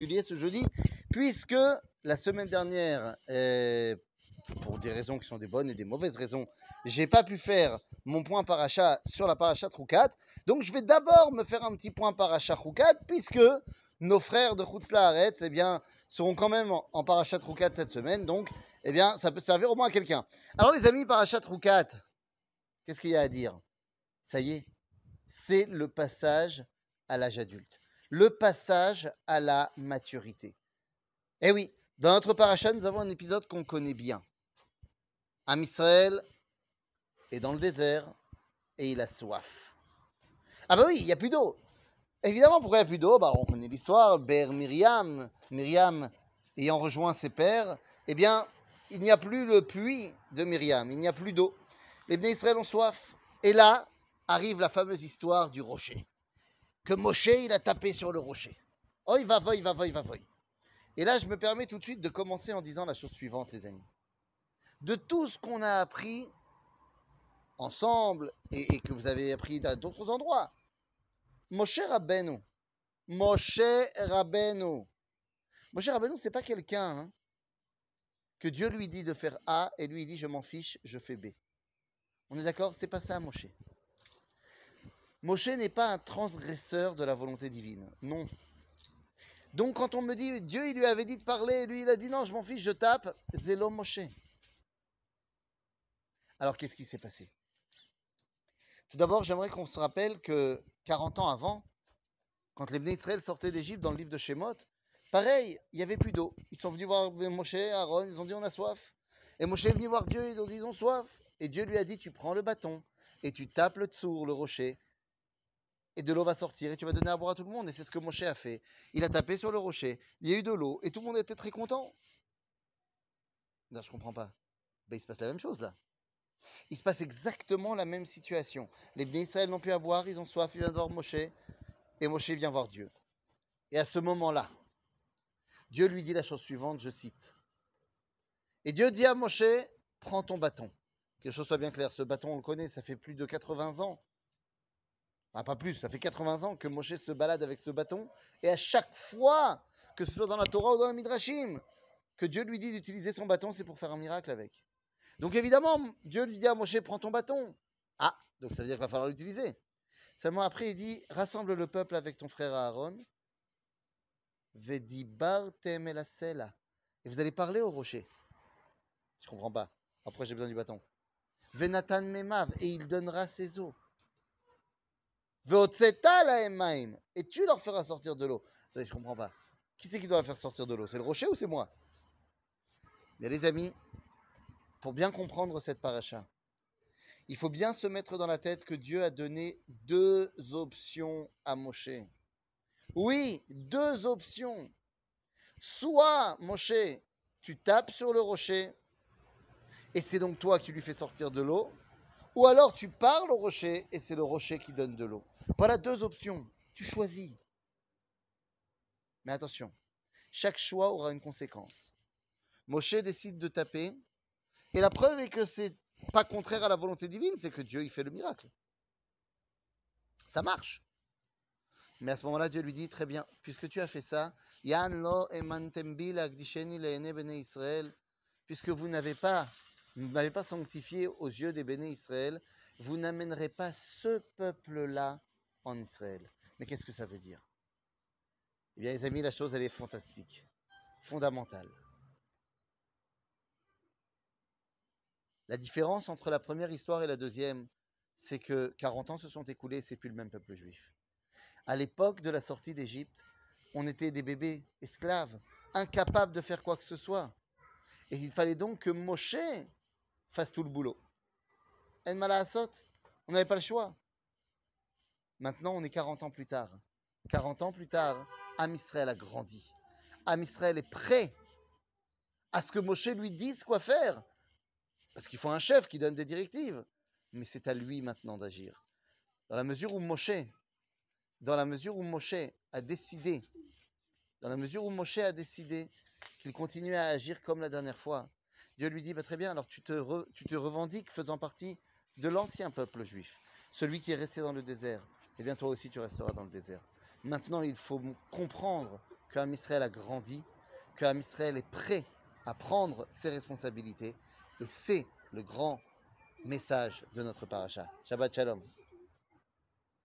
ce jeudi, puisque la semaine dernière, pour des raisons qui sont des bonnes et des mauvaises raisons, j'ai pas pu faire mon point paracha sur la paracha Troukat. Donc je vais d'abord me faire un petit point paracha Troukat, puisque nos frères de Chutzla Haaretz, eh bien, seront quand même en, en paracha cette semaine. Donc, eh bien, ça peut servir au moins à quelqu'un. Alors les amis, paracha Troukat, qu'est-ce qu'il y a à dire? Ça y est, c'est le passage à l'âge adulte le passage à la maturité. Eh oui, dans notre paracha, nous avons un épisode qu'on connaît bien. Am Israël est dans le désert et il a soif. Ah bah oui, il n'y a plus d'eau. Évidemment, pourquoi il n'y a plus d'eau bah, On connaît l'histoire, Ber Myriam, Myriam ayant rejoint ses pères, eh bien, il n'y a plus le puits de Myriam, il n'y a plus d'eau. Les Bnei Israël ont soif. Et là arrive la fameuse histoire du rocher que Moshe, il a tapé sur le rocher. Oh, il va, voy, va, voy, va, voy. Et là, je me permets tout de suite de commencer en disant la chose suivante, les amis. De tout ce qu'on a appris ensemble et, que vous avez appris dans d'autres endroits, Moshe Rabbeinu, Moshe Rabbeinu, Moshe Rabbeinu, c'est pas quelqu'un hein, que Dieu lui dit de faire A et lui dit je m'en fiche, je fais B. On est d'accord? C'est pas ça, Moshe. Moshe n'est pas un transgresseur de la volonté divine. Non. Donc quand on me dit Dieu il lui avait dit de parler, lui il a dit non, je m'en fiche, je tape, c'est l'homme Moshe. Alors qu'est-ce qui s'est passé? Tout d'abord, j'aimerais qu'on se rappelle que 40 ans avant, quand les Bnei Israël sortaient d'Égypte dans le livre de Shemot, pareil, il n'y avait plus d'eau. Ils sont venus voir Moshe, Aaron, ils ont dit on a soif. Et Moshe est venu voir Dieu, ils ont dit ils ont soif. Et Dieu lui a dit tu prends le bâton et tu tapes le tsour, le rocher, et de l'eau va sortir et tu vas donner à boire à tout le monde. Et c'est ce que Moshe a fait. Il a tapé sur le rocher, il y a eu de l'eau et tout le monde était très content. Non, je comprends pas. Ben, il se passe la même chose là. Il se passe exactement la même situation. Les Bnei Israël n'ont plus à boire, ils ont soif, ils viennent voir Moshe et Moshe vient voir Dieu. Et à ce moment-là, Dieu lui dit la chose suivante, je cite. Et Dieu dit à Moshe, prends ton bâton. Que les choses soient bien claires, ce bâton on le connaît, ça fait plus de 80 ans ah, pas plus, ça fait 80 ans que Moshe se balade avec ce bâton, et à chaque fois, que ce soit dans la Torah ou dans la Midrashim, que Dieu lui dit d'utiliser son bâton, c'est pour faire un miracle avec. Donc évidemment, Dieu lui dit à Moshe, prends ton bâton. Ah, donc ça veut dire qu'il va falloir l'utiliser. Seulement après, il dit, rassemble le peuple avec ton frère Aaron. Et vous allez parler au rocher. Je comprends pas. Après, j'ai besoin du bâton. Venatan. Et il donnera ses eaux. Et tu leur feras sortir de l'eau. Je ne comprends pas. Qui c'est qui doit faire sortir de l'eau? C'est le rocher ou c'est moi? Mais les amis, pour bien comprendre cette paracha, il faut bien se mettre dans la tête que Dieu a donné deux options à Moshe. Oui, deux options. Soit, Moshe, tu tapes sur le rocher, et c'est donc toi qui lui fais sortir de l'eau, ou alors tu parles au rocher, et c'est le rocher qui donne de l'eau. Voilà deux options. Tu choisis. Mais attention, chaque choix aura une conséquence. Moshe décide de taper, et la preuve est que c'est pas contraire à la volonté divine, c'est que Dieu il fait le miracle. Ça marche. Mais à ce moment-là, Dieu lui dit très bien, puisque tu as fait ça, puisque vous n'avez pas, vous n'avez pas sanctifié aux yeux des béné Israël, vous n'amènerez pas ce peuple-là en Israël. Mais qu'est-ce que ça veut dire? Eh bien, les amis, la chose, elle est fantastique, fondamentale. La différence entre la première histoire et la deuxième, c'est que 40 ans se sont écoulés et c'est plus le même peuple juif. À l'époque de la sortie d'Égypte, on était des bébés esclaves, incapables de faire quoi que ce soit. Et il fallait donc que Moshe fasse tout le boulot. En Malassot, on n'avait pas le choix. Maintenant, on est 40 ans plus tard. 40 ans plus tard, Am a grandi. Am est prêt à ce que Moshe lui dise quoi faire. Parce qu'il faut un chef qui donne des directives. Mais c'est à lui maintenant d'agir. Dans la mesure où Moshe, dans la mesure où Moshe a décidé, dans la mesure où Moshe a décidé qu'il continuait à agir comme la dernière fois, Dieu lui dit, bah, très bien, alors tu te, revendiques faisant partie de l'ancien peuple juif, celui qui est resté dans le désert, eh bien toi aussi tu resteras dans le désert. Maintenant, il faut comprendre que Israël a grandi, que Israël est prêt à prendre ses responsabilités. Et c'est le grand message de notre paracha. Shabbat Shalom.